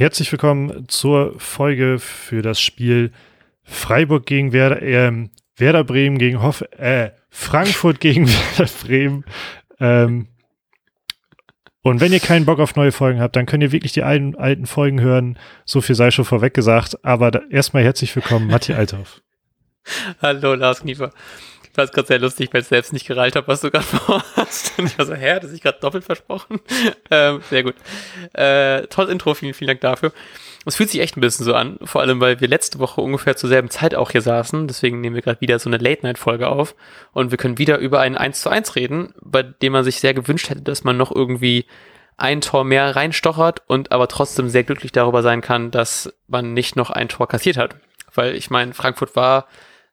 herzlich willkommen zur Folge für das Spiel Freiburg gegen Werder, äh, Werder Bremen gegen Hoff, äh, Frankfurt gegen Werder Bremen. Ähm, und wenn ihr keinen Bock auf neue Folgen habt, dann könnt ihr wirklich die alten, alten Folgen hören. So viel sei schon vorweg gesagt. Aber da, erstmal herzlich willkommen, Matti Althoff. Hallo, Lars Kniefer. Fand es gerade sehr lustig, weil ich selbst nicht gereilt habe, was du gerade vorhast. Und ich war so, hä, das ich gerade doppelt versprochen. Ähm, sehr gut. Äh, tolles Intro, vielen, vielen Dank dafür. Es fühlt sich echt ein bisschen so an, vor allem, weil wir letzte Woche ungefähr zur selben Zeit auch hier saßen. Deswegen nehmen wir gerade wieder so eine Late-Night-Folge auf. Und wir können wieder über ein 1 zu 1 reden, bei dem man sich sehr gewünscht hätte, dass man noch irgendwie ein Tor mehr reinstochert und aber trotzdem sehr glücklich darüber sein kann, dass man nicht noch ein Tor kassiert hat. Weil ich meine, Frankfurt war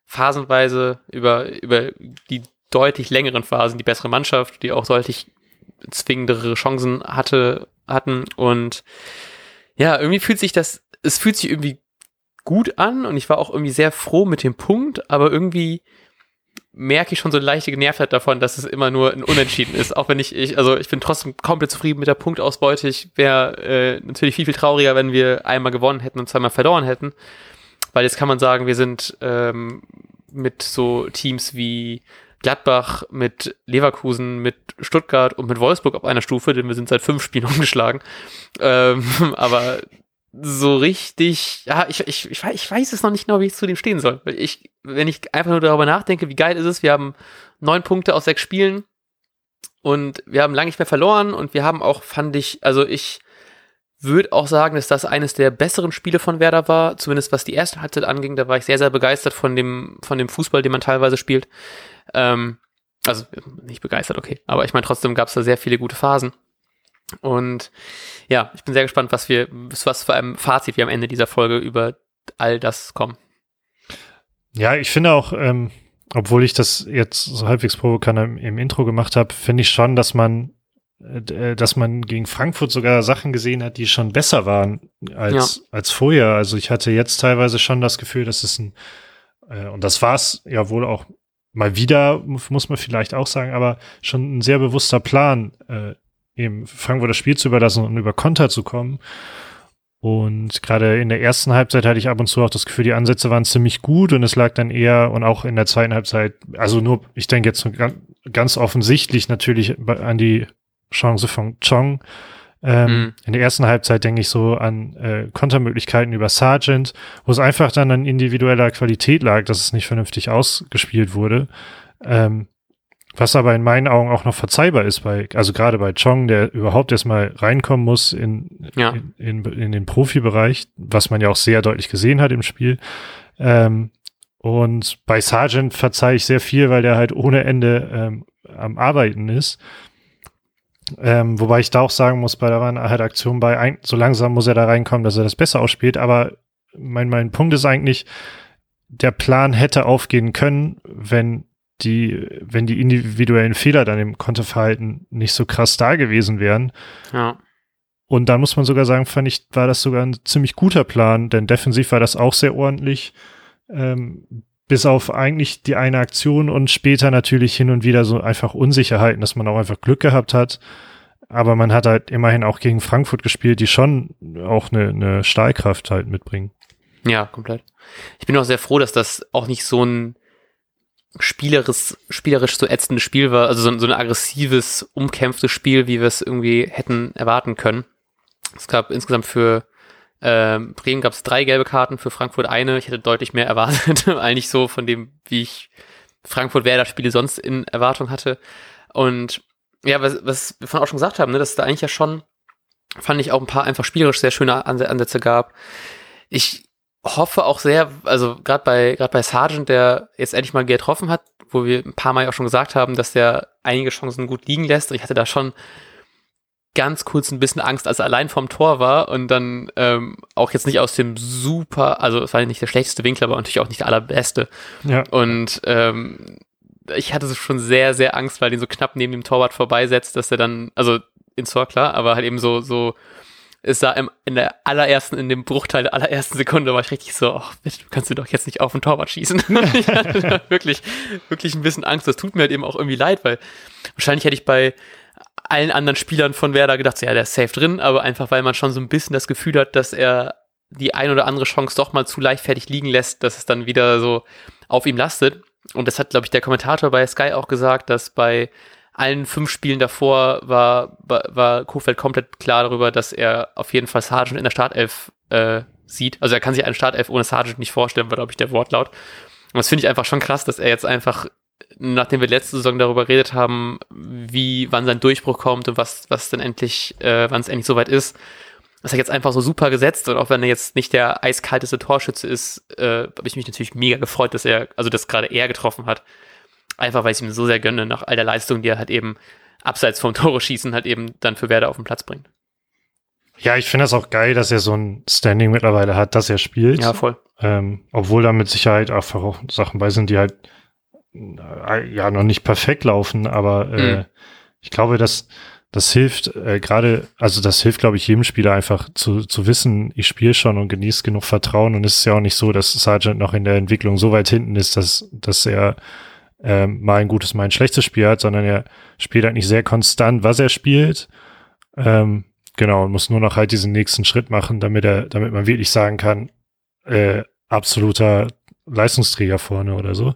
phasenweise über, über die deutlich längeren Phasen die bessere Mannschaft, die auch deutlich zwingendere Chancen hatte, hatten. Und ja, irgendwie fühlt sich das, es fühlt sich irgendwie gut an und ich war auch irgendwie sehr froh mit dem Punkt, aber irgendwie merke ich schon so eine leichte Genervtheit davon, dass es immer nur ein Unentschieden ist. Auch wenn ich, ich also ich bin trotzdem komplett zufrieden mit der Punktausbeute. Ich wäre äh, natürlich viel, viel trauriger, wenn wir einmal gewonnen hätten und zweimal verloren hätten. Weil jetzt kann man sagen, wir sind ähm, mit so Teams wie Gladbach, mit Leverkusen, mit Stuttgart und mit Wolfsburg auf einer Stufe, denn wir sind seit fünf Spielen umgeschlagen. Ähm, aber so richtig, ja, ich, ich, ich, weiß, ich weiß es noch nicht genau, wie ich zu dem stehen soll. Ich, wenn ich einfach nur darüber nachdenke, wie geil ist es, wir haben neun Punkte aus sechs Spielen und wir haben lange nicht mehr verloren und wir haben auch, fand ich, also ich würde auch sagen, dass das eines der besseren Spiele von Werder war, zumindest was die erste Halbzeit anging. Da war ich sehr, sehr begeistert von dem, von dem Fußball, den man teilweise spielt. Ähm, also nicht begeistert, okay. Aber ich meine, trotzdem gab es da sehr viele gute Phasen. Und ja, ich bin sehr gespannt, was wir, was für ein Fazit wir am Ende dieser Folge über all das kommen. Ja, ich finde auch, ähm, obwohl ich das jetzt so halbwegs provokant im, im Intro gemacht habe, finde ich schon, dass man dass man gegen Frankfurt sogar Sachen gesehen hat, die schon besser waren als, ja. als vorher. Also ich hatte jetzt teilweise schon das Gefühl, dass es ein, äh, und das war es ja wohl auch mal wieder, muss man vielleicht auch sagen, aber schon ein sehr bewusster Plan, äh, eben Frankfurt das Spiel zu überlassen und über Konter zu kommen. Und gerade in der ersten Halbzeit hatte ich ab und zu auch das Gefühl, die Ansätze waren ziemlich gut und es lag dann eher und auch in der zweiten Halbzeit, also nur, ich denke jetzt ganz offensichtlich natürlich an die Chance von Chong. Ähm, mhm. In der ersten Halbzeit denke ich so an äh, Kontermöglichkeiten über Sargent, wo es einfach dann an individueller Qualität lag, dass es nicht vernünftig ausgespielt wurde. Ähm, was aber in meinen Augen auch noch verzeihbar ist, bei, also gerade bei Chong, der überhaupt erstmal reinkommen muss in, ja. in, in, in, den Profibereich, was man ja auch sehr deutlich gesehen hat im Spiel. Ähm, und bei Sargent verzeihe ich sehr viel, weil der halt ohne Ende ähm, am Arbeiten ist. Ähm, wobei ich da auch sagen muss, bei der halt Aktion bei ein, so langsam muss er da reinkommen, dass er das besser ausspielt. Aber mein, mein Punkt ist eigentlich, der Plan hätte aufgehen können, wenn die, wenn die individuellen Fehler dann im Konterverhalten nicht so krass da gewesen wären. Ja. Und da muss man sogar sagen, fand ich, war das sogar ein ziemlich guter Plan, denn defensiv war das auch sehr ordentlich. Ähm, bis auf eigentlich die eine Aktion und später natürlich hin und wieder so einfach Unsicherheiten, dass man auch einfach Glück gehabt hat. Aber man hat halt immerhin auch gegen Frankfurt gespielt, die schon auch eine, eine Stahlkraft halt mitbringen. Ja, komplett. Ich bin auch sehr froh, dass das auch nicht so ein spielerisch, spielerisch so ätzendes Spiel war, also so, so ein aggressives, umkämpftes Spiel, wie wir es irgendwie hätten erwarten können. Es gab insgesamt für ähm, Bremen gab es drei gelbe Karten, für Frankfurt eine. Ich hätte deutlich mehr erwartet, eigentlich so von dem, wie ich Frankfurt-Werder-Spiele sonst in Erwartung hatte. Und ja, was, was wir von auch schon gesagt haben, ne, dass es da eigentlich ja schon, fand ich auch ein paar einfach spielerisch sehr schöne Ansätze gab. Ich hoffe auch sehr, also gerade bei gerade bei Sargent, der jetzt endlich mal getroffen hat, wo wir ein paar Mal auch schon gesagt haben, dass der einige Chancen gut liegen lässt. Ich hatte da schon ganz kurz ein bisschen Angst, als er allein vom Tor war und dann ähm, auch jetzt nicht aus dem super, also es war nicht der schlechteste Winkel, aber natürlich auch nicht der allerbeste. Ja. Und ähm, ich hatte schon sehr, sehr Angst, weil er ihn so knapp neben dem Torwart vorbeisetzt, dass er dann, also ins Tor klar, aber halt eben so, so, es sah im, in der allerersten, in dem Bruchteil der allerersten Sekunde war ich richtig so, ach, bitte, du kannst du doch jetzt nicht auf den Torwart schießen. ich hatte wirklich, wirklich ein bisschen Angst. Das tut mir halt eben auch irgendwie leid, weil wahrscheinlich hätte ich bei allen anderen Spielern von Werder gedacht, ja, der ist safe drin, aber einfach, weil man schon so ein bisschen das Gefühl hat, dass er die ein oder andere Chance doch mal zu leichtfertig liegen lässt, dass es dann wieder so auf ihm lastet. Und das hat, glaube ich, der Kommentator bei Sky auch gesagt, dass bei allen fünf Spielen davor war, war, war Kofeld komplett klar darüber, dass er auf jeden Fall Sargent in der Startelf äh, sieht. Also er kann sich einen Startelf ohne Sargent nicht vorstellen, war, glaube ich, der Wortlaut. Und das finde ich einfach schon krass, dass er jetzt einfach, nachdem wir letzte Saison darüber geredet haben, wie, wann sein Durchbruch kommt und was, was dann endlich, äh, wann es endlich soweit ist, dass er jetzt einfach so super gesetzt und auch wenn er jetzt nicht der eiskalteste Torschütze ist, äh, habe ich mich natürlich mega gefreut, dass er, also dass gerade er getroffen hat. Einfach weil ich ihm so sehr gönne, nach all der Leistung, die er halt eben abseits vom Tore schießen halt eben dann für Werder auf den Platz bringt. Ja, ich finde das auch geil, dass er so ein Standing mittlerweile hat, dass er spielt. Ja, voll. Ähm, obwohl da mit Sicherheit einfach auch Sachen bei sind, die halt ja noch nicht perfekt laufen, aber äh, mhm. ich glaube, dass das hilft äh, gerade, also das hilft, glaube ich, jedem Spieler einfach zu, zu wissen, ich spiele schon und genieße genug Vertrauen. Und es ist ja auch nicht so, dass Sargent noch in der Entwicklung so weit hinten ist, dass, dass er ähm, mal ein gutes, mal ein schlechtes Spiel hat, sondern er spielt halt nicht sehr konstant, was er spielt. Ähm, genau, und muss nur noch halt diesen nächsten Schritt machen, damit er, damit man wirklich sagen kann, äh, absoluter Leistungsträger vorne oder so.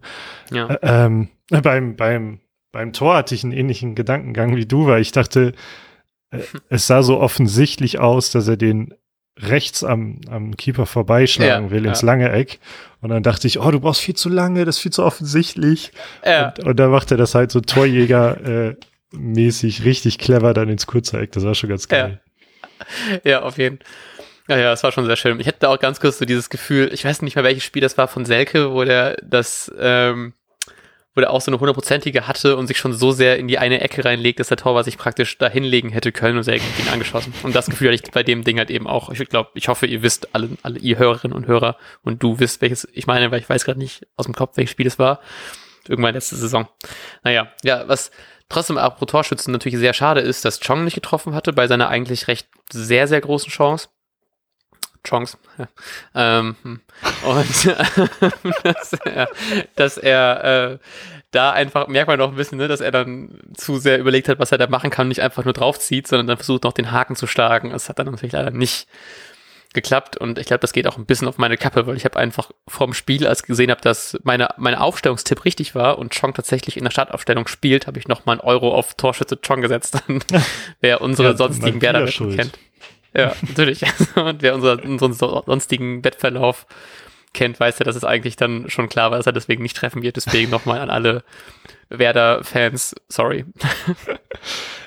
Ja. Äh, ähm, beim, beim, beim Tor hatte ich einen ähnlichen Gedankengang wie du, weil ich dachte, äh, es sah so offensichtlich aus, dass er den rechts am, am Keeper vorbeischlagen ja, will ins ja. lange Eck. Und dann dachte ich, oh, du brauchst viel zu lange, das ist viel zu offensichtlich. Ja. Und, und dann macht er das halt so Torjäger äh, mäßig richtig clever dann ins kurze Eck. Das war schon ganz geil. Ja, ja auf jeden Fall. Ja, ja, das war schon sehr schön. Ich hätte auch ganz kurz so dieses Gefühl, ich weiß nicht mehr, welches Spiel das war von Selke, wo der das, ähm, wo der auch so eine hundertprozentige hatte und sich schon so sehr in die eine Ecke reinlegt, dass der Torwart sich praktisch da hinlegen hätte können und Selke ihn angeschossen. Und das Gefühl hatte ich bei dem Ding halt eben auch. Ich glaube, ich hoffe, ihr wisst alle, alle ihr Hörerinnen und Hörer und du wisst, welches ich meine, weil ich weiß gerade nicht aus dem Kopf, welches Spiel es war. Irgendwann letzte Saison. Naja, ja, was trotzdem auch pro Torschützen natürlich sehr schade ist, dass Chong nicht getroffen hatte bei seiner eigentlich recht sehr, sehr großen Chance. Chance. Ähm, und dass er, dass er äh, da einfach, merkt man noch ein bisschen, ne, dass er dann zu sehr überlegt hat, was er da machen kann, nicht einfach nur draufzieht, sondern dann versucht noch den Haken zu schlagen. Das hat dann natürlich leider nicht geklappt und ich glaube, das geht auch ein bisschen auf meine Kappe, weil ich habe einfach vorm Spiel, als ich gesehen habe, dass meine, mein Aufstellungstipp richtig war und Chong tatsächlich in der Startaufstellung spielt, habe ich noch mal einen Euro auf Torschütze Chong gesetzt, wer unsere ja, sonstigen Werder kennt. Ja, natürlich. Und wer unser, unseren sonstigen Wettverlauf kennt, weiß ja, dass es eigentlich dann schon klar war, dass er deswegen nicht treffen wird. Deswegen nochmal an alle Werder-Fans, sorry.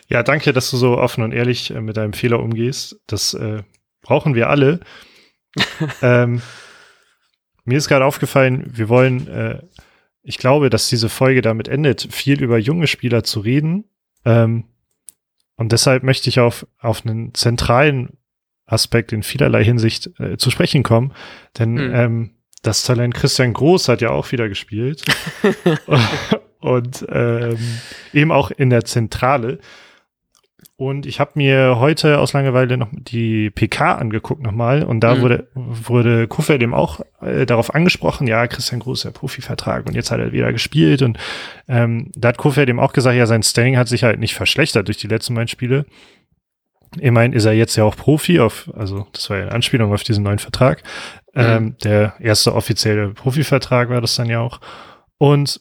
Ja, danke, dass du so offen und ehrlich äh, mit deinem Fehler umgehst. Das äh, brauchen wir alle. ähm, mir ist gerade aufgefallen, wir wollen, äh, ich glaube, dass diese Folge damit endet, viel über junge Spieler zu reden. Ähm, und deshalb möchte ich auf, auf einen zentralen Aspekt in vielerlei Hinsicht äh, zu sprechen kommen. Denn mhm. ähm, das Talent Christian Groß hat ja auch wieder gespielt. und ähm, eben auch in der Zentrale. Und ich habe mir heute aus Langeweile noch die PK angeguckt nochmal und da mhm. wurde, wurde Kuffer dem auch äh, darauf angesprochen, ja, Christian Groß, der Profivertrag und jetzt hat er wieder gespielt und ähm, da hat Kuffer dem auch gesagt, ja, sein Standing hat sich halt nicht verschlechtert durch die letzten beiden Spiele. Immerhin ist er jetzt ja auch Profi auf, also das war ja eine Anspielung auf diesen neuen Vertrag. Mhm. Ähm, der erste offizielle Profivertrag war das dann ja auch. Und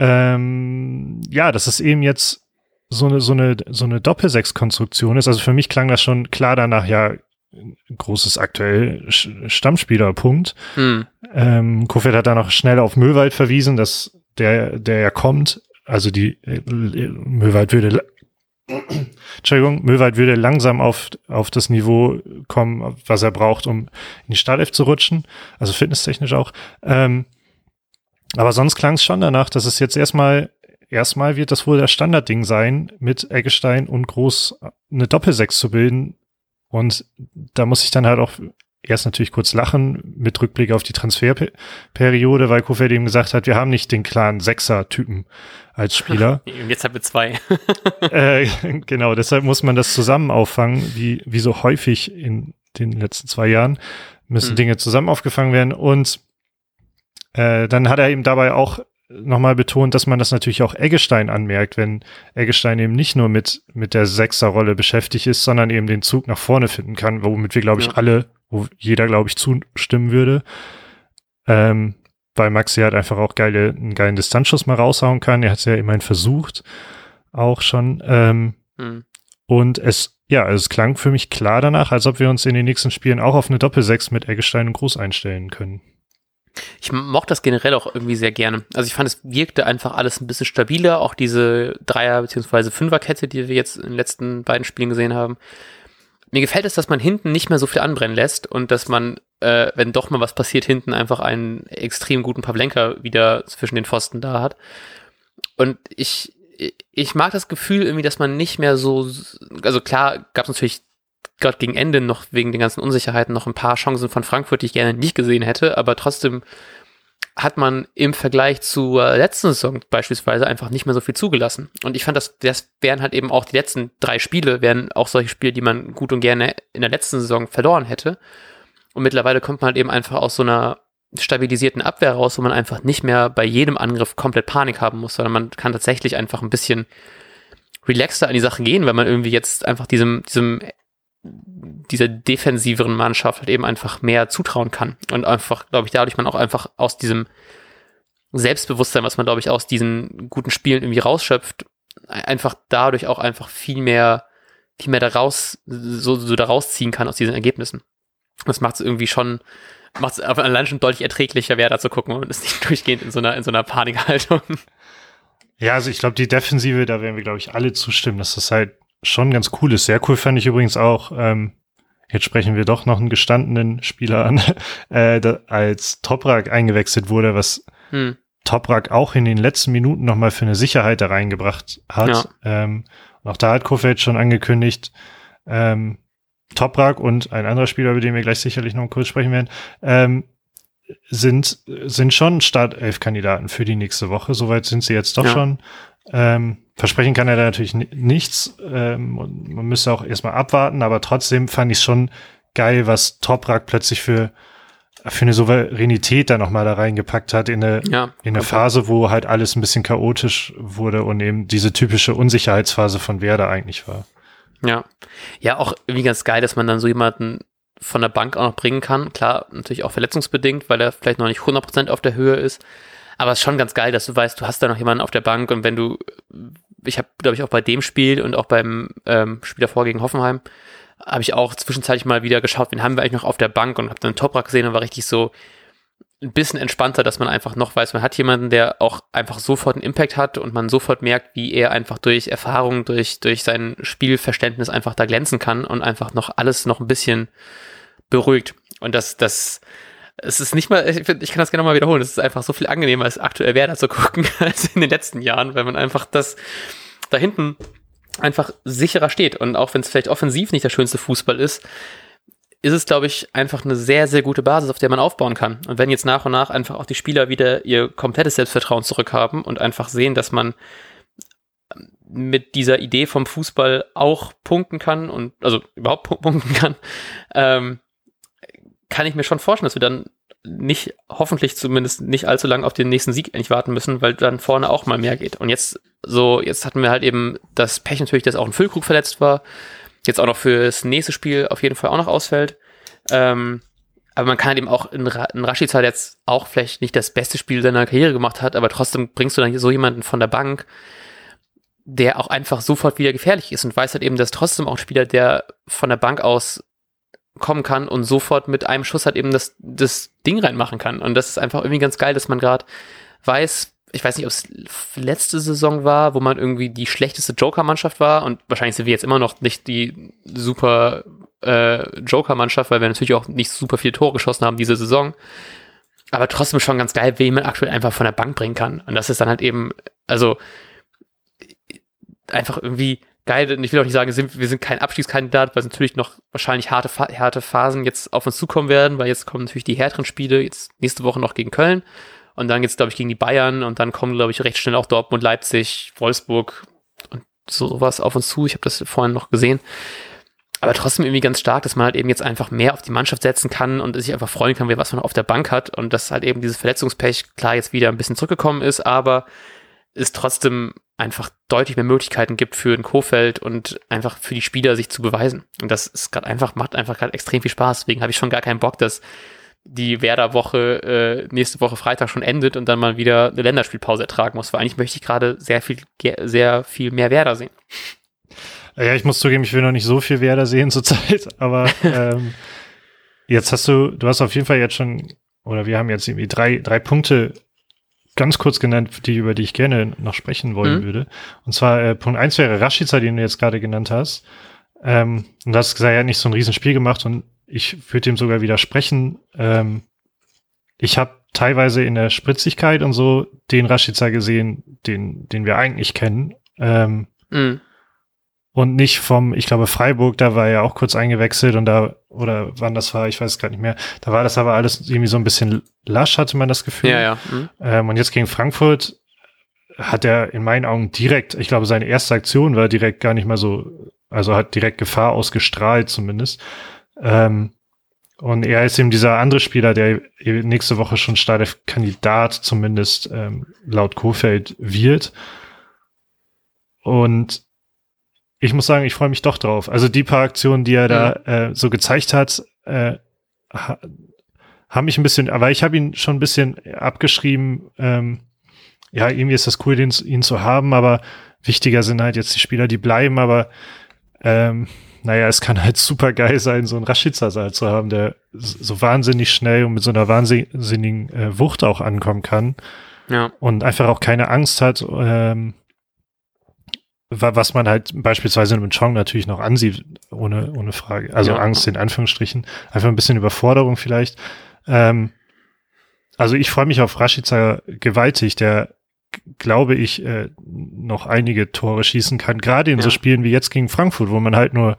ähm, ja, das ist eben jetzt so eine, so eine, so eine Doppelsechs-Konstruktion ist. Also für mich klang das schon klar danach, ja, großes aktuell Stammspieler, Punkt. Mhm. Ähm, Kofeld hat da noch schnell auf Möwald verwiesen, dass der, der ja kommt, also die äh, Möwald würde Entschuldigung, Möwald würde langsam auf, auf das Niveau kommen, was er braucht, um in die Startelf zu rutschen, also fitnesstechnisch auch. Ähm, aber sonst klang es schon danach, dass es jetzt erstmal erstmal wird das wohl das Standardding sein, mit Eggestein und Groß eine Doppelsechs zu bilden. Und da muss ich dann halt auch erst natürlich kurz lachen mit Rückblick auf die Transferperiode, weil Kofeld eben gesagt hat, wir haben nicht den klaren Sechser-Typen als Spieler. Und jetzt haben wir zwei. äh, genau, deshalb muss man das zusammen auffangen, wie, wie so häufig in den letzten zwei Jahren müssen mhm. Dinge zusammen aufgefangen werden. Und äh, dann hat er eben dabei auch nochmal betont, dass man das natürlich auch Eggestein anmerkt, wenn Eggestein eben nicht nur mit, mit der Sechserrolle beschäftigt ist, sondern eben den Zug nach vorne finden kann, womit wir, glaube ich, ja. alle, wo jeder, glaube ich, zustimmen würde. Ähm, weil Maxi halt einfach auch geile, einen geilen Distanzschuss mal raushauen kann. Er hat es ja immerhin versucht, auch schon. Ähm, mhm. Und es, ja, also es klang für mich klar danach, als ob wir uns in den nächsten Spielen auch auf eine Doppelsechs mit Eggestein und Groß einstellen können. Ich mochte das generell auch irgendwie sehr gerne. Also ich fand, es wirkte einfach alles ein bisschen stabiler. Auch diese Dreier- bzw. Fünferkette, die wir jetzt in den letzten beiden Spielen gesehen haben. Mir gefällt es, dass man hinten nicht mehr so viel anbrennen lässt und dass man, äh, wenn doch mal was passiert, hinten einfach einen extrem guten Pavlenka wieder zwischen den Pfosten da hat. Und ich, ich mag das Gefühl irgendwie, dass man nicht mehr so, also klar gab es natürlich gerade gegen Ende noch wegen den ganzen Unsicherheiten noch ein paar Chancen von Frankfurt, die ich gerne nicht gesehen hätte, aber trotzdem hat man im Vergleich zur letzten Saison beispielsweise einfach nicht mehr so viel zugelassen. Und ich fand, das, das wären halt eben auch die letzten drei Spiele, wären auch solche Spiele, die man gut und gerne in der letzten Saison verloren hätte. Und mittlerweile kommt man halt eben einfach aus so einer stabilisierten Abwehr raus, wo man einfach nicht mehr bei jedem Angriff komplett Panik haben muss, sondern man kann tatsächlich einfach ein bisschen relaxter an die Sache gehen, weil man irgendwie jetzt einfach diesem, diesem dieser defensiveren Mannschaft halt eben einfach mehr zutrauen kann. Und einfach, glaube ich, dadurch man auch einfach aus diesem Selbstbewusstsein, was man, glaube ich, aus diesen guten Spielen irgendwie rausschöpft, einfach dadurch auch einfach viel mehr, viel mehr daraus, so, so daraus ziehen kann aus diesen Ergebnissen. Das macht es irgendwie schon, macht es allein schon deutlich erträglicher, wer da zu gucken und ist nicht durchgehend in so einer, in so einer Panikhaltung. Ja, also ich glaube, die Defensive, da werden wir, glaube ich, alle zustimmen, dass das halt schon ganz cool ist. Sehr cool fand ich übrigens auch, ähm, jetzt sprechen wir doch noch einen gestandenen Spieler an, äh, da, als Toprak eingewechselt wurde, was hm. Toprak auch in den letzten Minuten nochmal für eine Sicherheit da reingebracht hat. Ja. Ähm, und auch da hat Kofeld schon angekündigt, ähm, Toprak und ein anderer Spieler, über den wir gleich sicherlich noch kurz sprechen werden, ähm, sind, sind schon Startelf-Kandidaten für die nächste Woche. Soweit sind sie jetzt doch ja. schon. Ähm, versprechen kann er da natürlich nichts. Ähm, man müsste auch erstmal abwarten, aber trotzdem fand ich schon geil, was Toprak plötzlich für für eine Souveränität da nochmal da reingepackt hat in eine, ja, in eine Phase, wo halt alles ein bisschen chaotisch wurde und eben diese typische Unsicherheitsphase von Werder eigentlich war. Ja. Ja, auch irgendwie ganz geil, dass man dann so jemanden von der Bank auch noch bringen kann. Klar, natürlich auch verletzungsbedingt, weil er vielleicht noch nicht 100% auf der Höhe ist. Aber es ist schon ganz geil, dass du weißt, du hast da noch jemanden auf der Bank und wenn du, ich habe, glaube ich, auch bei dem Spiel und auch beim ähm, Spiel davor gegen Hoffenheim, habe ich auch zwischenzeitlich mal wieder geschaut, wen haben wir eigentlich noch auf der Bank und habe dann Toprak gesehen und war richtig so ein bisschen entspannter, dass man einfach noch weiß, man hat jemanden, der auch einfach sofort einen Impact hat und man sofort merkt, wie er einfach durch Erfahrung, durch, durch sein Spielverständnis einfach da glänzen kann und einfach noch alles noch ein bisschen beruhigt. Und das, das, es ist nicht mal, ich, find, ich kann das gerne mal wiederholen, es ist einfach so viel angenehmer, als aktuell Werder zu gucken, als in den letzten Jahren, weil man einfach das da hinten einfach sicherer steht. Und auch wenn es vielleicht offensiv nicht der schönste Fußball ist, ist es, glaube ich, einfach eine sehr, sehr gute Basis, auf der man aufbauen kann. Und wenn jetzt nach und nach einfach auch die Spieler wieder ihr komplettes Selbstvertrauen zurückhaben und einfach sehen, dass man mit dieser Idee vom Fußball auch punkten kann und also überhaupt punkten kann, ähm, kann ich mir schon vorstellen, dass wir dann nicht, hoffentlich zumindest nicht allzu lange auf den nächsten Sieg eigentlich warten müssen, weil dann vorne auch mal mehr geht. Und jetzt so, jetzt hatten wir halt eben das Pech natürlich, dass auch ein Füllkrug verletzt war. Jetzt auch noch fürs nächste Spiel auf jeden Fall auch noch ausfällt. Ähm, aber man kann halt eben auch in, Ra in Rashica jetzt auch vielleicht nicht das beste Spiel seiner Karriere gemacht hat, aber trotzdem bringst du dann so jemanden von der Bank, der auch einfach sofort wieder gefährlich ist und weiß halt eben, dass trotzdem auch ein Spieler, der von der Bank aus kommen kann und sofort mit einem Schuss halt eben das, das Ding reinmachen kann. Und das ist einfach irgendwie ganz geil, dass man gerade weiß, ich weiß nicht, ob es letzte Saison war, wo man irgendwie die schlechteste Joker-Mannschaft war und wahrscheinlich sind wir jetzt immer noch nicht die super äh, Joker-Mannschaft, weil wir natürlich auch nicht super viele Tore geschossen haben diese Saison. Aber trotzdem schon ganz geil, wen man aktuell einfach von der Bank bringen kann. Und das ist dann halt eben, also einfach irgendwie geil. Und ich will auch nicht sagen, wir sind kein Abstiegskandidat, weil es natürlich noch wahrscheinlich harte, harte Phasen jetzt auf uns zukommen werden, weil jetzt kommen natürlich die härteren Spiele, jetzt nächste Woche noch gegen Köln. Und dann geht's, glaube ich, gegen die Bayern und dann kommen, glaube ich, recht schnell auch Dortmund, Leipzig, Wolfsburg und sowas auf uns zu. Ich habe das vorhin noch gesehen. aber trotzdem irgendwie ganz stark, dass man halt eben jetzt einfach mehr auf die Mannschaft setzen kann und sich einfach freuen kann, was man auf der Bank hat und dass halt eben dieses Verletzungspech klar jetzt wieder ein bisschen zurückgekommen ist, aber es trotzdem einfach deutlich mehr Möglichkeiten gibt für den Kofeld und einfach für die Spieler sich zu beweisen. Und das ist gerade einfach, macht einfach gerade extrem viel Spaß. Deswegen habe ich schon gar keinen Bock, dass die Werder-Woche äh, nächste Woche Freitag schon endet und dann mal wieder eine Länderspielpause ertragen muss. Weil eigentlich möchte ich gerade sehr viel, sehr viel mehr Werder sehen. Ja, ich muss zugeben, ich will noch nicht so viel Werder sehen zurzeit, aber ähm, jetzt hast du, du hast auf jeden Fall jetzt schon, oder wir haben jetzt irgendwie drei, drei Punkte ganz kurz genannt, die, über die ich gerne noch sprechen wollen mhm. würde. Und zwar äh, Punkt eins wäre Rashica, den du jetzt gerade genannt hast. Ähm, und gesagt, er hat nicht so ein Riesenspiel gemacht und ich würde dem sogar widersprechen. Ähm, ich habe teilweise in der Spritzigkeit und so den Rashica gesehen, den, den wir eigentlich kennen. Ähm, mhm und nicht vom, ich glaube, Freiburg, da war er auch kurz eingewechselt und da, oder wann das war, ich weiß es gar nicht mehr, da war das aber alles irgendwie so ein bisschen lasch, hatte man das Gefühl. Ja, ja. Mhm. Ähm, und jetzt gegen Frankfurt hat er in meinen Augen direkt, ich glaube, seine erste Aktion war direkt gar nicht mal so, also hat direkt Gefahr ausgestrahlt zumindest. Ähm, und er ist eben dieser andere Spieler, der nächste Woche schon Startelf-Kandidat zumindest ähm, laut Kofeld wird. Und ich muss sagen, ich freue mich doch drauf. Also die paar Aktionen, die er mhm. da äh, so gezeigt hat, äh, ha, haben mich ein bisschen, aber ich habe ihn schon ein bisschen abgeschrieben. Ähm, ja, irgendwie ist das cool, den, ihn zu haben, aber wichtiger sind halt jetzt die Spieler, die bleiben, aber ähm, naja, es kann halt super geil sein, so einen Rashica zu haben, der so wahnsinnig schnell und mit so einer wahnsinnigen äh, Wucht auch ankommen kann. Ja. Und einfach auch keine Angst hat, ähm, was man halt beispielsweise mit Chong natürlich noch ansieht, ohne, ohne Frage. Also ja. Angst in Anführungsstrichen. Einfach ein bisschen Überforderung vielleicht. Ähm, also ich freue mich auf Rashica gewaltig, der glaube ich, äh, noch einige Tore schießen kann, gerade in ja. so Spielen wie jetzt gegen Frankfurt, wo man halt nur,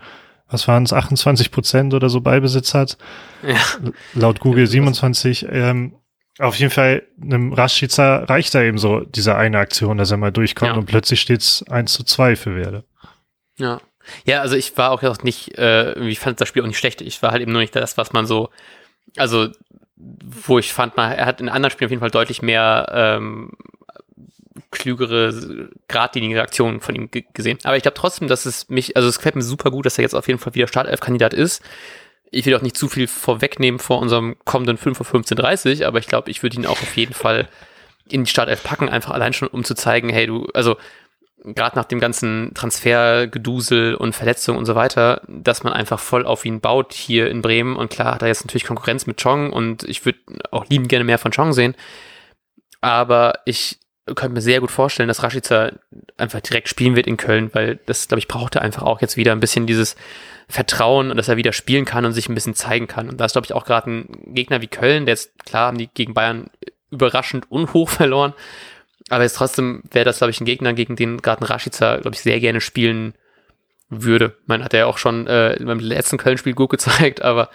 was waren es, 28 Prozent oder so Beibesitz hat. Ja. Laut Google 27. Ähm, auf jeden Fall, einem Rashica reicht da eben so diese eine Aktion, dass er mal durchkommt ja. und plötzlich steht's eins zu zwei für Werde. Ja. Ja, also ich war auch nicht, äh, ich fand das Spiel auch nicht schlecht. Ich war halt eben nur nicht das, was man so, also wo ich fand, er hat in anderen Spielen auf jeden Fall deutlich mehr ähm, klügere, geradlinige Aktionen von ihm gesehen. Aber ich glaube trotzdem, dass es mich, also es gefällt mir super gut, dass er jetzt auf jeden Fall wieder Startelf-Kandidat ist ich will auch nicht zu viel vorwegnehmen vor unserem kommenden 5 Uhr 15.30 aber ich glaube, ich würde ihn auch auf jeden Fall in die Startelf packen, einfach allein schon, um zu zeigen, hey, du, also gerade nach dem ganzen Transfergedusel und Verletzungen und so weiter, dass man einfach voll auf ihn baut hier in Bremen. Und klar hat er jetzt natürlich Konkurrenz mit Chong und ich würde auch lieben gerne mehr von Chong sehen. Aber ich könnte mir sehr gut vorstellen, dass Rashica einfach direkt spielen wird in Köln, weil das, glaube ich, braucht er einfach auch jetzt wieder ein bisschen dieses Vertrauen und dass er wieder spielen kann und sich ein bisschen zeigen kann. Und da ist, glaube ich, auch gerade ein Gegner wie Köln, der jetzt, klar, haben die gegen Bayern überraschend unhoch verloren. Aber jetzt trotzdem wäre das, glaube ich, ein Gegner, gegen den gerade ein Rashica, glaube ich, sehr gerne spielen würde. Man hat ja auch schon äh, beim letzten Köln-Spiel gut gezeigt, aber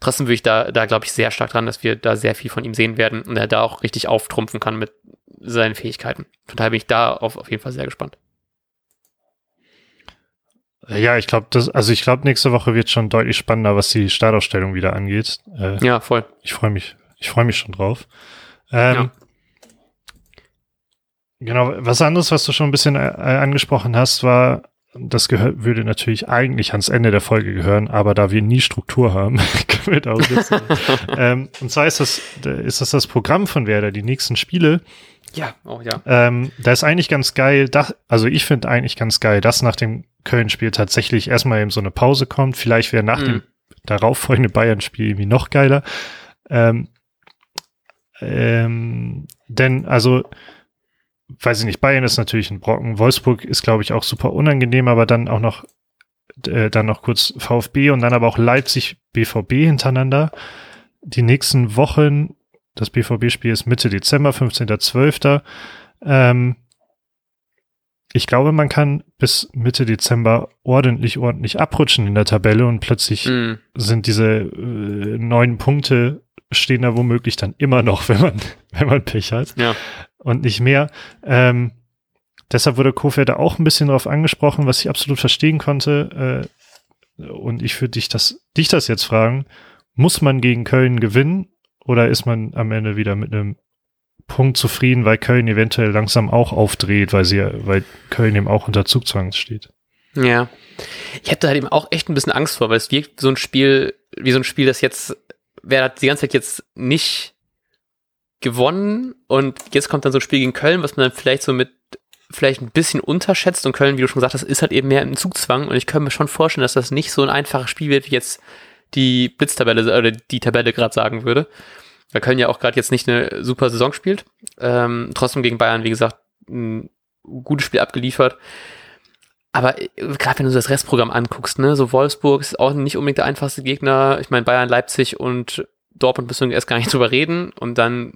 trotzdem würde ich da, da glaube ich, sehr stark dran, dass wir da sehr viel von ihm sehen werden und er da auch richtig auftrumpfen kann mit seinen Fähigkeiten. Von daher bin ich da auf, auf jeden Fall sehr gespannt. Ja, ich glaube, das, also ich glaube, nächste Woche wird schon deutlich spannender, was die Startausstellung wieder angeht. Äh, ja, voll. Ich freue mich, ich freue mich schon drauf. Ähm, ja. Genau, was anderes, was du schon ein bisschen äh, angesprochen hast, war, das gehört, würde natürlich eigentlich ans Ende der Folge gehören, aber da wir nie Struktur haben, können wir da auch ähm, Und zwar ist das, ist das das Programm von Werder, die nächsten Spiele. Ja, oh ja. Ähm, da ist eigentlich ganz geil, das, also ich finde eigentlich ganz geil, dass nach dem Köln-Spiel tatsächlich erstmal eben so eine Pause kommt. Vielleicht wäre nach mhm. dem darauffolgenden Bayern-Spiel irgendwie noch geiler. Ähm, ähm, denn, also, weiß ich nicht, Bayern ist natürlich ein Brocken. Wolfsburg ist, glaube ich, auch super unangenehm, aber dann auch noch, äh, dann noch kurz VfB und dann aber auch Leipzig, BVB hintereinander. Die nächsten Wochen, das BVB-Spiel ist Mitte Dezember, 15.12. Ähm, ich glaube, man kann bis Mitte Dezember ordentlich, ordentlich abrutschen in der Tabelle und plötzlich mm. sind diese äh, neun Punkte stehen da womöglich dann immer noch, wenn man, wenn man Pech hat. Ja. Und nicht mehr. Ähm, deshalb wurde Kofeld da auch ein bisschen drauf angesprochen, was ich absolut verstehen konnte. Äh, und ich würde dich das, dich das jetzt fragen, muss man gegen Köln gewinnen oder ist man am Ende wieder mit einem Punkt zufrieden, weil Köln eventuell langsam auch aufdreht, weil sie, weil Köln eben auch unter Zugzwang steht? Ja. Ich hätte halt eben auch echt ein bisschen Angst vor, weil es wirkt so ein Spiel, wie so ein Spiel, das jetzt, wer hat die ganze Zeit jetzt nicht gewonnen und jetzt kommt dann so ein Spiel gegen Köln, was man dann vielleicht so mit vielleicht ein bisschen unterschätzt und Köln, wie du schon gesagt hast, ist halt eben mehr im Zugzwang und ich kann mir schon vorstellen, dass das nicht so ein einfaches Spiel wird, wie jetzt die Blitztabelle oder die Tabelle gerade sagen würde. Weil Köln ja auch gerade jetzt nicht eine super Saison spielt. Ähm, trotzdem gegen Bayern, wie gesagt, ein gutes Spiel abgeliefert. Aber äh, gerade wenn du das Restprogramm anguckst, ne, so Wolfsburg ist auch nicht unbedingt der einfachste Gegner. Ich meine, Bayern, Leipzig und Dortmund müssen wir erst gar nicht drüber reden. Und dann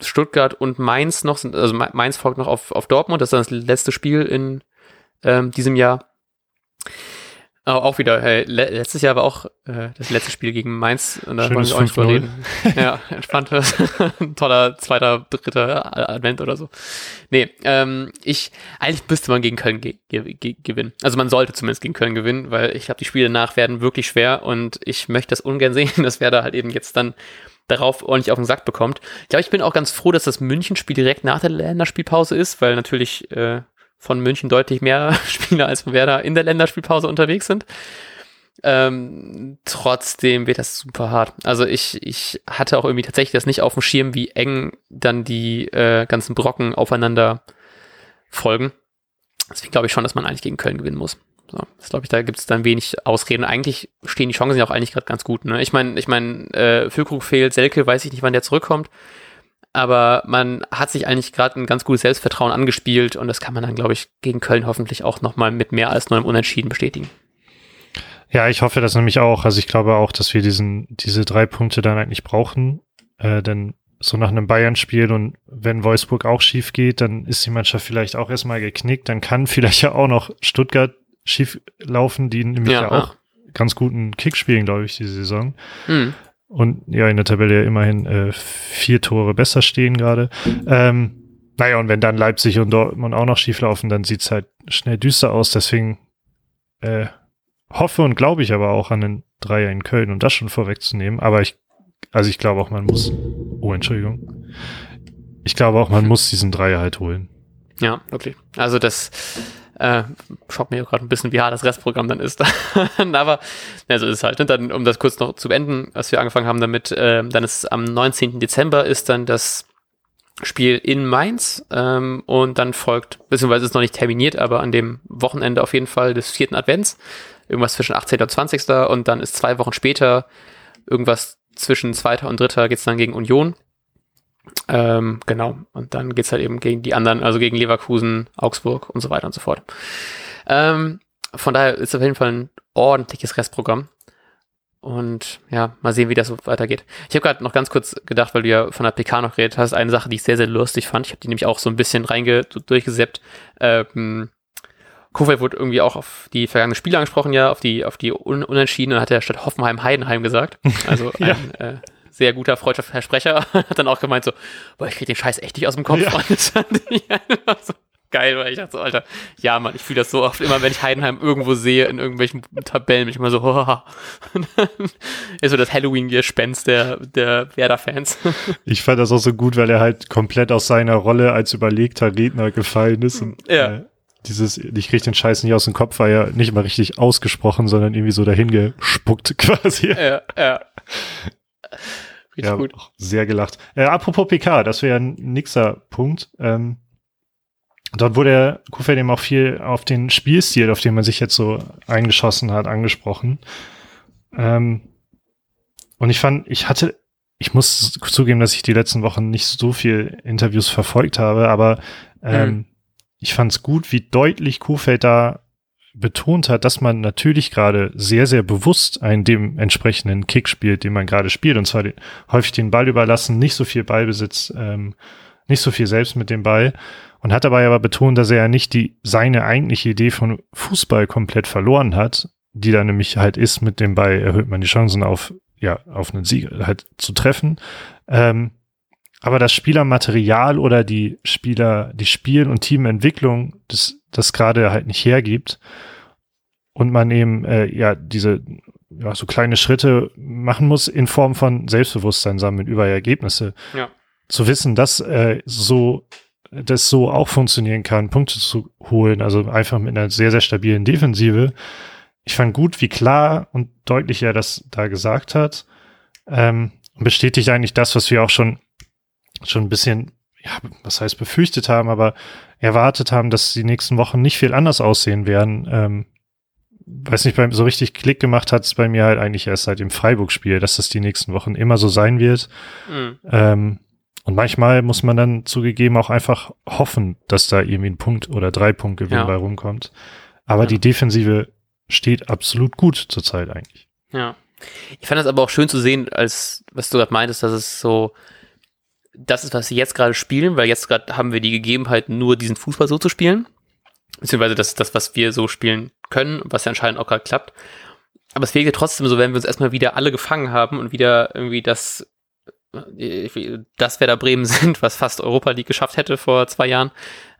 Stuttgart und Mainz noch sind, also Mainz folgt noch auf, auf Dortmund, das ist dann das letzte Spiel in ähm, diesem Jahr. Aber auch wieder, hey, le letztes Jahr war auch äh, das letzte Spiel gegen Mainz und da wollen wir auch nicht drüber reden. ja, entspannt. Toller zweiter, dritter Advent oder so. Nee, ähm, ich, eigentlich müsste man gegen Köln ge ge gewinnen. Also man sollte zumindest gegen Köln gewinnen, weil ich glaube, die Spiele danach werden wirklich schwer und ich möchte das ungern sehen, dass wer da halt eben jetzt dann darauf ordentlich auf den Sack bekommt. Ich glaube, ich bin auch ganz froh, dass das Münchenspiel direkt nach der Länderspielpause ist, weil natürlich äh, von München deutlich mehr Spieler als von Werder in der Länderspielpause unterwegs sind. Ähm, trotzdem wird das super hart. Also ich, ich hatte auch irgendwie tatsächlich das nicht auf dem Schirm, wie eng dann die äh, ganzen Brocken aufeinander folgen. Deswegen glaube ich schon, dass man eigentlich gegen Köln gewinnen muss. So, das glaube ich, da gibt es dann wenig Ausreden. Eigentlich stehen die Chancen ja auch eigentlich gerade ganz gut. Ne? Ich meine, ich meine, äh, Füllkrug fehlt, Selke weiß ich nicht, wann der zurückkommt. Aber man hat sich eigentlich gerade ein ganz gutes Selbstvertrauen angespielt und das kann man dann, glaube ich, gegen Köln hoffentlich auch nochmal mit mehr als nur einem Unentschieden bestätigen. Ja, ich hoffe das nämlich auch. Also ich glaube auch, dass wir diesen, diese drei Punkte dann eigentlich brauchen. Äh, denn so nach einem Bayern-Spiel und wenn Wolfsburg auch schief geht, dann ist die Mannschaft vielleicht auch erstmal geknickt. Dann kann vielleicht ja auch noch Stuttgart schief laufen, die nämlich ja, ja auch ganz guten Kick spielen, glaube ich, diese Saison. Mhm. Und ja, in der Tabelle ja immerhin äh, vier Tore besser stehen gerade. Ähm, naja, und wenn dann Leipzig und Dortmund auch noch schief laufen, dann sieht's halt schnell düster aus. Deswegen äh, hoffe und glaube ich aber auch an den Dreier in Köln, um das schon vorwegzunehmen. Aber ich, also ich glaube auch, man muss. Oh, Entschuldigung. Ich glaube auch, man muss diesen Dreier halt holen. Ja, wirklich. Also das äh, schaut mir gerade ein bisschen, wie hart das Restprogramm dann ist. Aber ja, so ist es halt. Und dann, um das kurz noch zu beenden, was wir angefangen haben damit, äh, dann ist am 19. Dezember ist dann das Spiel in Mainz ähm, und dann folgt, beziehungsweise ist noch nicht terminiert, aber an dem Wochenende auf jeden Fall des vierten Advents, irgendwas zwischen 18. und 20. und dann ist zwei Wochen später irgendwas zwischen zweiter und dritter geht's dann gegen Union. Ähm, genau. Und dann geht's halt eben gegen die anderen, also gegen Leverkusen, Augsburg und so weiter und so fort. Ähm, von daher ist auf jeden Fall ein ordentliches Restprogramm. Und ja, mal sehen, wie das so weitergeht. Ich habe gerade noch ganz kurz gedacht, weil du ja von der PK noch geredet hast, eine Sache, die ich sehr, sehr lustig fand. Ich habe die nämlich auch so ein bisschen reinge durchgeseppt. Ähm, Kofeld wurde irgendwie auch auf die vergangenen Spiele angesprochen, ja, auf die, auf die Un Unentschieden und hat er statt Hoffenheim Heidenheim gesagt. Also ein, ja. äh, sehr guter Freundschaftsversprecher, hat dann auch gemeint so, boah, ich krieg den Scheiß echt nicht aus dem Kopf. Ja. Und das fand ich einfach so geil, weil ich dachte so, Alter, ja, Mann, ich fühle das so oft, immer wenn ich Heidenheim irgendwo sehe, in irgendwelchen Tabellen, bin ich immer so, oh. Ist so das Halloween-Gespenst der, der Werder-Fans. Ich fand das auch so gut, weil er halt komplett aus seiner Rolle als überlegter Redner gefallen ist und ja. Äh, dieses, ich krieg den Scheiß nicht aus dem Kopf, war ja nicht mal richtig ausgesprochen, sondern irgendwie so dahin gespuckt quasi. Ja, ja. Richtig ja, gut. Sehr gelacht. Äh, apropos PK, das wäre ein nixer Punkt. Ähm, dort wurde Kufeld eben auch viel auf den Spielstil, auf den man sich jetzt so eingeschossen hat, angesprochen. Ähm, und ich fand, ich hatte, ich muss zugeben, dass ich die letzten Wochen nicht so viel Interviews verfolgt habe, aber ähm, mhm. ich fand es gut, wie deutlich Kuhfeld da betont hat, dass man natürlich gerade sehr, sehr bewusst einen dem entsprechenden Kick spielt, den man gerade spielt, und zwar den, häufig den Ball überlassen, nicht so viel Ballbesitz, ähm, nicht so viel selbst mit dem Ball und hat dabei aber betont, dass er ja nicht die seine eigentliche Idee von Fußball komplett verloren hat, die da nämlich halt ist, mit dem Ball erhöht man die Chancen auf ja auf einen Sieg halt zu treffen. Ähm, aber das Spielermaterial oder die Spieler, die Spiel- und Teamentwicklung, das das gerade halt nicht hergibt. und man eben äh, ja diese ja, so kleine Schritte machen muss in Form von Selbstbewusstsein sammeln über Ergebnisse. Ja. Zu wissen, dass äh, so das so auch funktionieren kann, Punkte zu holen, also einfach mit einer sehr, sehr stabilen Defensive. Ich fand gut, wie klar und deutlich er das da gesagt hat. Ähm, bestätigt eigentlich das, was wir auch schon, schon ein bisschen, ja, was heißt befürchtet haben, aber erwartet haben, dass die nächsten Wochen nicht viel anders aussehen werden. Ähm, weiß nicht, beim, so richtig Klick gemacht hat es bei mir halt eigentlich erst seit dem Freiburg-Spiel, dass das die nächsten Wochen immer so sein wird. Mhm. Ähm, und manchmal muss man dann zugegeben auch einfach hoffen, dass da irgendwie ein Punkt oder drei Punkt Gewinn ja. bei rumkommt. Aber ja. die Defensive steht absolut gut zurzeit eigentlich. Ja. Ich fand das aber auch schön zu sehen, als was du gerade meintest, dass es so das ist, was sie jetzt gerade spielen, weil jetzt gerade haben wir die Gegebenheit, nur diesen Fußball so zu spielen. Beziehungsweise das ist das, was wir so spielen können, was ja anscheinend auch gerade klappt. Aber es wäre trotzdem so, wenn wir uns erstmal wieder alle gefangen haben und wieder irgendwie das, äh, das Werder Bremen sind, was fast Europa League geschafft hätte vor zwei Jahren,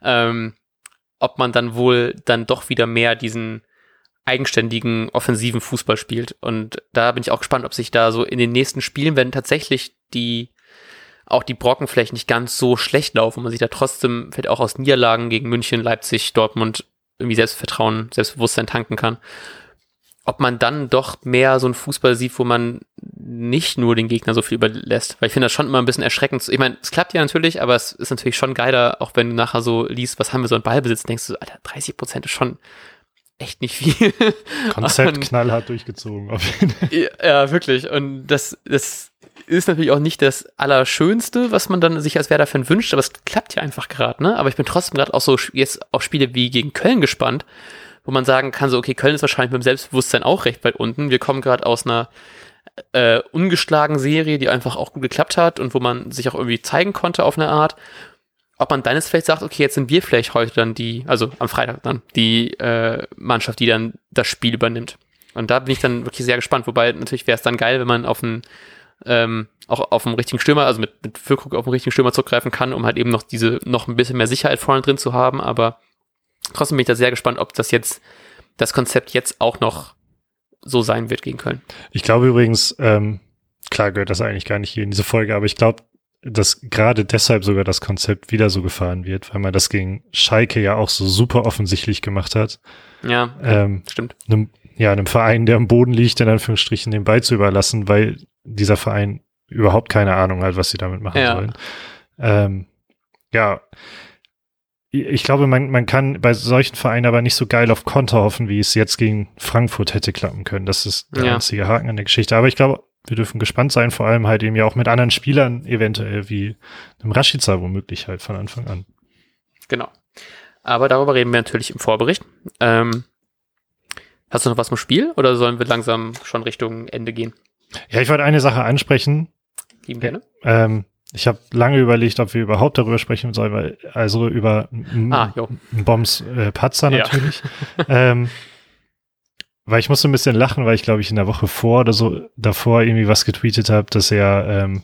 ähm, ob man dann wohl dann doch wieder mehr diesen eigenständigen offensiven Fußball spielt. Und da bin ich auch gespannt, ob sich da so in den nächsten Spielen, wenn tatsächlich die auch die Brocken vielleicht nicht ganz so schlecht laufen, man sich da trotzdem vielleicht auch aus Niederlagen gegen München, Leipzig, Dortmund irgendwie Selbstvertrauen, Selbstbewusstsein tanken kann. Ob man dann doch mehr so einen Fußball sieht, wo man nicht nur den Gegner so viel überlässt. Weil ich finde das schon immer ein bisschen erschreckend. Ich meine, es klappt ja natürlich, aber es ist natürlich schon geiler, auch wenn du nachher so liest, was haben wir so in Ballbesitz, denkst du, Alter, 30 Prozent ist schon echt nicht viel. Konzept knallhart durchgezogen. ja, ja, wirklich. Und das, das ist natürlich auch nicht das Allerschönste, was man dann sich als Werder-Fan wünscht, aber es klappt ja einfach gerade, ne? Aber ich bin trotzdem gerade auch so jetzt auf Spiele wie gegen Köln gespannt, wo man sagen kann, so, okay, Köln ist wahrscheinlich mit dem Selbstbewusstsein auch recht weit unten. Wir kommen gerade aus einer äh, ungeschlagen Serie, die einfach auch gut geklappt hat und wo man sich auch irgendwie zeigen konnte auf eine Art. Ob man dann jetzt vielleicht sagt, okay, jetzt sind wir vielleicht heute dann die, also am Freitag dann, die äh, Mannschaft, die dann das Spiel übernimmt. Und da bin ich dann wirklich sehr gespannt, wobei natürlich wäre es dann geil, wenn man auf ein ähm, auch auf dem richtigen Stürmer, also mit, mit Füllkrug auf den richtigen Stürmer zurückgreifen kann, um halt eben noch diese, noch ein bisschen mehr Sicherheit vorne drin zu haben. Aber trotzdem bin ich da sehr gespannt, ob das jetzt, das Konzept jetzt auch noch so sein wird gegen Köln. Ich glaube übrigens, ähm, klar gehört das eigentlich gar nicht hier in diese Folge, aber ich glaube, dass gerade deshalb sogar das Konzept wieder so gefahren wird, weil man das gegen Schalke ja auch so super offensichtlich gemacht hat. Ja, ähm, stimmt. Einem, ja, einem Verein, der am Boden liegt, in Anführungsstrichen den Ball zu überlassen, weil dieser Verein überhaupt keine Ahnung hat, was sie damit machen ja. sollen. Ähm, ja, ich glaube, man, man kann bei solchen Vereinen aber nicht so geil auf Konter hoffen, wie es jetzt gegen Frankfurt hätte klappen können. Das ist der ja. einzige Haken an der Geschichte. Aber ich glaube, wir dürfen gespannt sein, vor allem halt eben ja auch mit anderen Spielern, eventuell wie einem Rashica womöglich halt von Anfang an. Genau. Aber darüber reden wir natürlich im Vorbericht. Ähm, hast du noch was zum Spiel oder sollen wir langsam schon Richtung Ende gehen? Ja, ich wollte eine Sache ansprechen. Lieben gerne. Ähm, ich habe lange überlegt, ob wir überhaupt darüber sprechen sollen, weil also über ah, Bombs äh, Patzer natürlich. Ja. ähm, weil ich musste ein bisschen lachen, weil ich glaube ich in der Woche vor oder so davor irgendwie was getweetet habe, dass er ähm,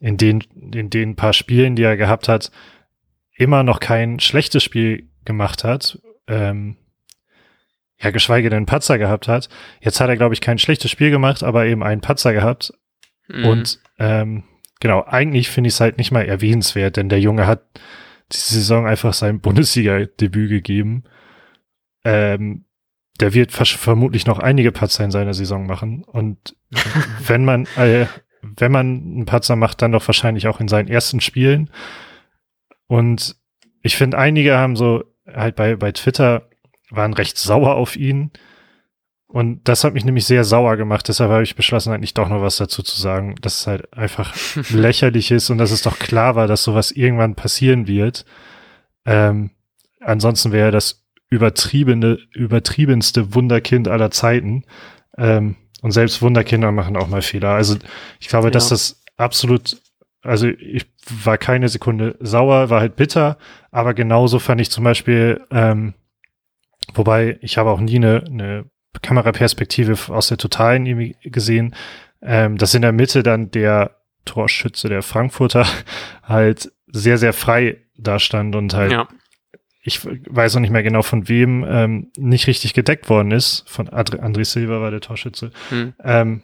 in den in den paar Spielen, die er gehabt hat, immer noch kein schlechtes Spiel gemacht hat. Ähm, ja, geschweige denn Patzer gehabt hat. Jetzt hat er, glaube ich, kein schlechtes Spiel gemacht, aber eben einen Patzer gehabt. Mhm. Und ähm, genau, eigentlich finde ich es halt nicht mal erwähnenswert, denn der Junge hat diese Saison einfach sein Bundesliga-Debüt gegeben. Ähm, der wird vermutlich noch einige Patzer in seiner Saison machen. Und wenn man, äh, wenn man einen Patzer macht, dann doch wahrscheinlich auch in seinen ersten Spielen. Und ich finde, einige haben so halt bei, bei Twitter waren recht sauer auf ihn. Und das hat mich nämlich sehr sauer gemacht. Deshalb habe ich beschlossen, eigentlich doch noch was dazu zu sagen, dass es halt einfach lächerlich ist und dass es doch klar war, dass sowas irgendwann passieren wird. Ähm, ansonsten wäre das übertriebene, übertriebenste Wunderkind aller Zeiten. Ähm, und selbst Wunderkinder machen auch mal Fehler. Also ich glaube, ja. dass das absolut, also ich war keine Sekunde sauer, war halt bitter, aber genauso fand ich zum Beispiel ähm, Wobei ich habe auch nie eine, eine Kameraperspektive aus der Totalen gesehen, ähm, dass in der Mitte dann der Torschütze der Frankfurter halt sehr, sehr frei da stand und halt ja. Ich weiß auch nicht mehr genau von wem, ähm, nicht richtig gedeckt worden ist. Von Adri André Silva war der Torschütze. Hm. Ähm,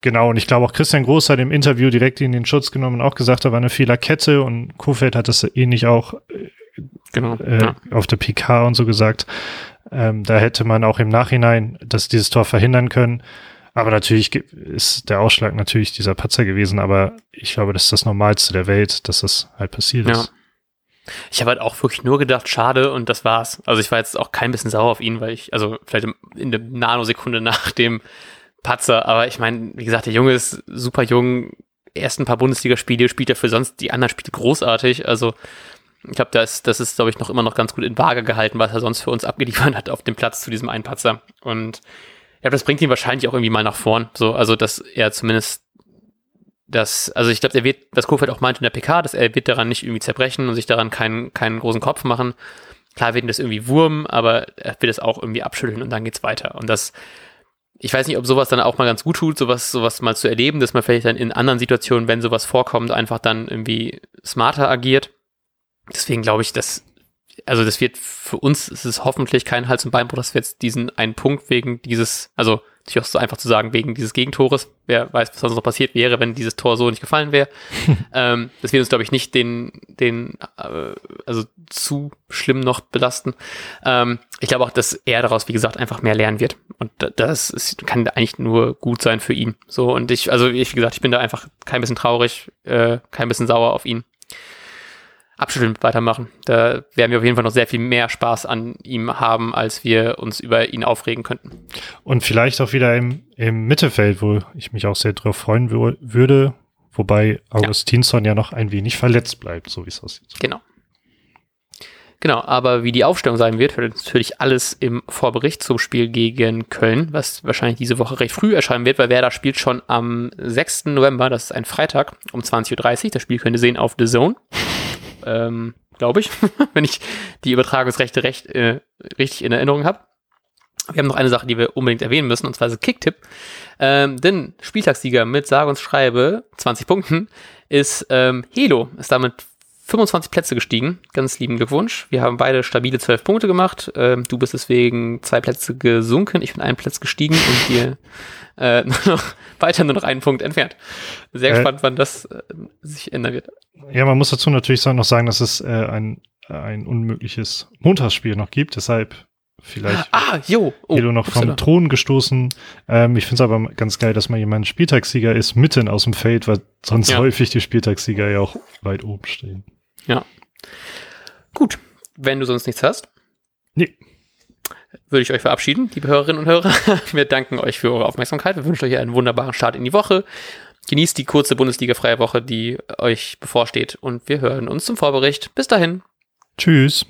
genau, und ich glaube auch Christian Groß hat im Interview direkt in den Schutz genommen und auch gesagt, da war eine Fehlerkette und Kofeld hat das ähnlich auch äh, genau, äh, ja. auf der PK und so gesagt. Ähm, da hätte man auch im Nachhinein das, dieses Tor verhindern können. Aber natürlich ist der Ausschlag natürlich dieser Patzer gewesen, aber ich glaube, das ist das Normalste der Welt, dass das halt passiert ist. Ich habe halt auch wirklich nur gedacht, schade und das war's. Also ich war jetzt auch kein bisschen sauer auf ihn, weil ich, also vielleicht in der Nanosekunde nach dem Patzer, aber ich meine, wie gesagt, der Junge ist super jung, erst ein paar Bundesligaspiele, spielt er für sonst die anderen Spiele großartig, also ich glaube, das, das ist, glaube ich, noch immer noch ganz gut in Waage gehalten, was er sonst für uns abgeliefert hat auf dem Platz zu diesem Einpatzer. Und ja, das bringt ihn wahrscheinlich auch irgendwie mal nach vorn. So, also dass er zumindest das, also ich glaube, er wird, was Kofeld auch meinte in der PK, dass er wird daran nicht irgendwie zerbrechen und sich daran keinen, keinen großen Kopf machen. Klar wird ihn das irgendwie Wurm, aber er will das auch irgendwie abschütteln und dann geht's weiter. Und das, ich weiß nicht, ob sowas dann auch mal ganz gut tut, sowas, sowas mal zu erleben, dass man vielleicht dann in anderen Situationen, wenn sowas vorkommt, einfach dann irgendwie smarter agiert. Deswegen glaube ich, dass also das wird für uns ist es hoffentlich kein Hals- und Beinbruch, dass wir jetzt diesen einen Punkt wegen dieses, also sich auch so einfach zu sagen, wegen dieses Gegentores, wer weiß, was sonst noch passiert wäre, wenn dieses Tor so nicht gefallen wäre. ähm, das wird uns, glaube ich, nicht den, den, äh, also zu schlimm noch belasten. Ähm, ich glaube auch, dass er daraus, wie gesagt, einfach mehr lernen wird. Und das ist, kann eigentlich nur gut sein für ihn. So, und ich, also ich, wie gesagt, ich bin da einfach kein bisschen traurig, äh, kein bisschen sauer auf ihn abschütteln weitermachen. Da werden wir auf jeden Fall noch sehr viel mehr Spaß an ihm haben, als wir uns über ihn aufregen könnten. Und vielleicht auch wieder im, im Mittelfeld, wo ich mich auch sehr drauf freuen würde, wobei Augustinsson ja. ja noch ein wenig verletzt bleibt, so wie es aussieht. Genau. Genau, aber wie die Aufstellung sein wird, wird natürlich alles im Vorbericht zum Spiel gegen Köln, was wahrscheinlich diese Woche recht früh erscheinen wird, weil Werder spielt schon am 6. November, das ist ein Freitag, um 20.30 Uhr. Das Spiel könnt ihr sehen auf The Zone ähm, glaube ich, wenn ich die Übertragungsrechte recht, äh, richtig in Erinnerung habe. Wir haben noch eine Sache, die wir unbedingt erwähnen müssen, und zwar ist Kicktipp. Ähm, denn Spieltagssieger mit sage und schreibe 20 Punkten ist ähm, Helo, ist damit 25 Plätze gestiegen. Ganz lieben Glückwunsch. Wir haben beide stabile 12 Punkte gemacht. Ähm, du bist deswegen zwei Plätze gesunken. Ich bin einen Platz gestiegen und wir äh, nur noch weiter nur noch einen Punkt entfernt. Sehr äh, gespannt, wann das äh, sich ändern wird. Ja, man muss dazu natürlich noch sagen, dass es äh, ein, ein unmögliches Montagsspiel noch gibt. Deshalb vielleicht ah, jo. Oh, Helo noch vom Thron gestoßen. Ähm, ich finde es aber ganz geil, dass mal jemand Spieltagssieger ist, mitten aus dem Feld, weil sonst ja. häufig die Spieltagssieger ja auch weit oben stehen. Ja. Gut. Wenn du sonst nichts hast. Nee würde ich euch verabschieden, liebe Hörerinnen und Hörer. Wir danken euch für eure Aufmerksamkeit. Wir wünschen euch einen wunderbaren Start in die Woche. Genießt die kurze Bundesliga-freie Woche, die euch bevorsteht. Und wir hören uns zum Vorbericht. Bis dahin. Tschüss.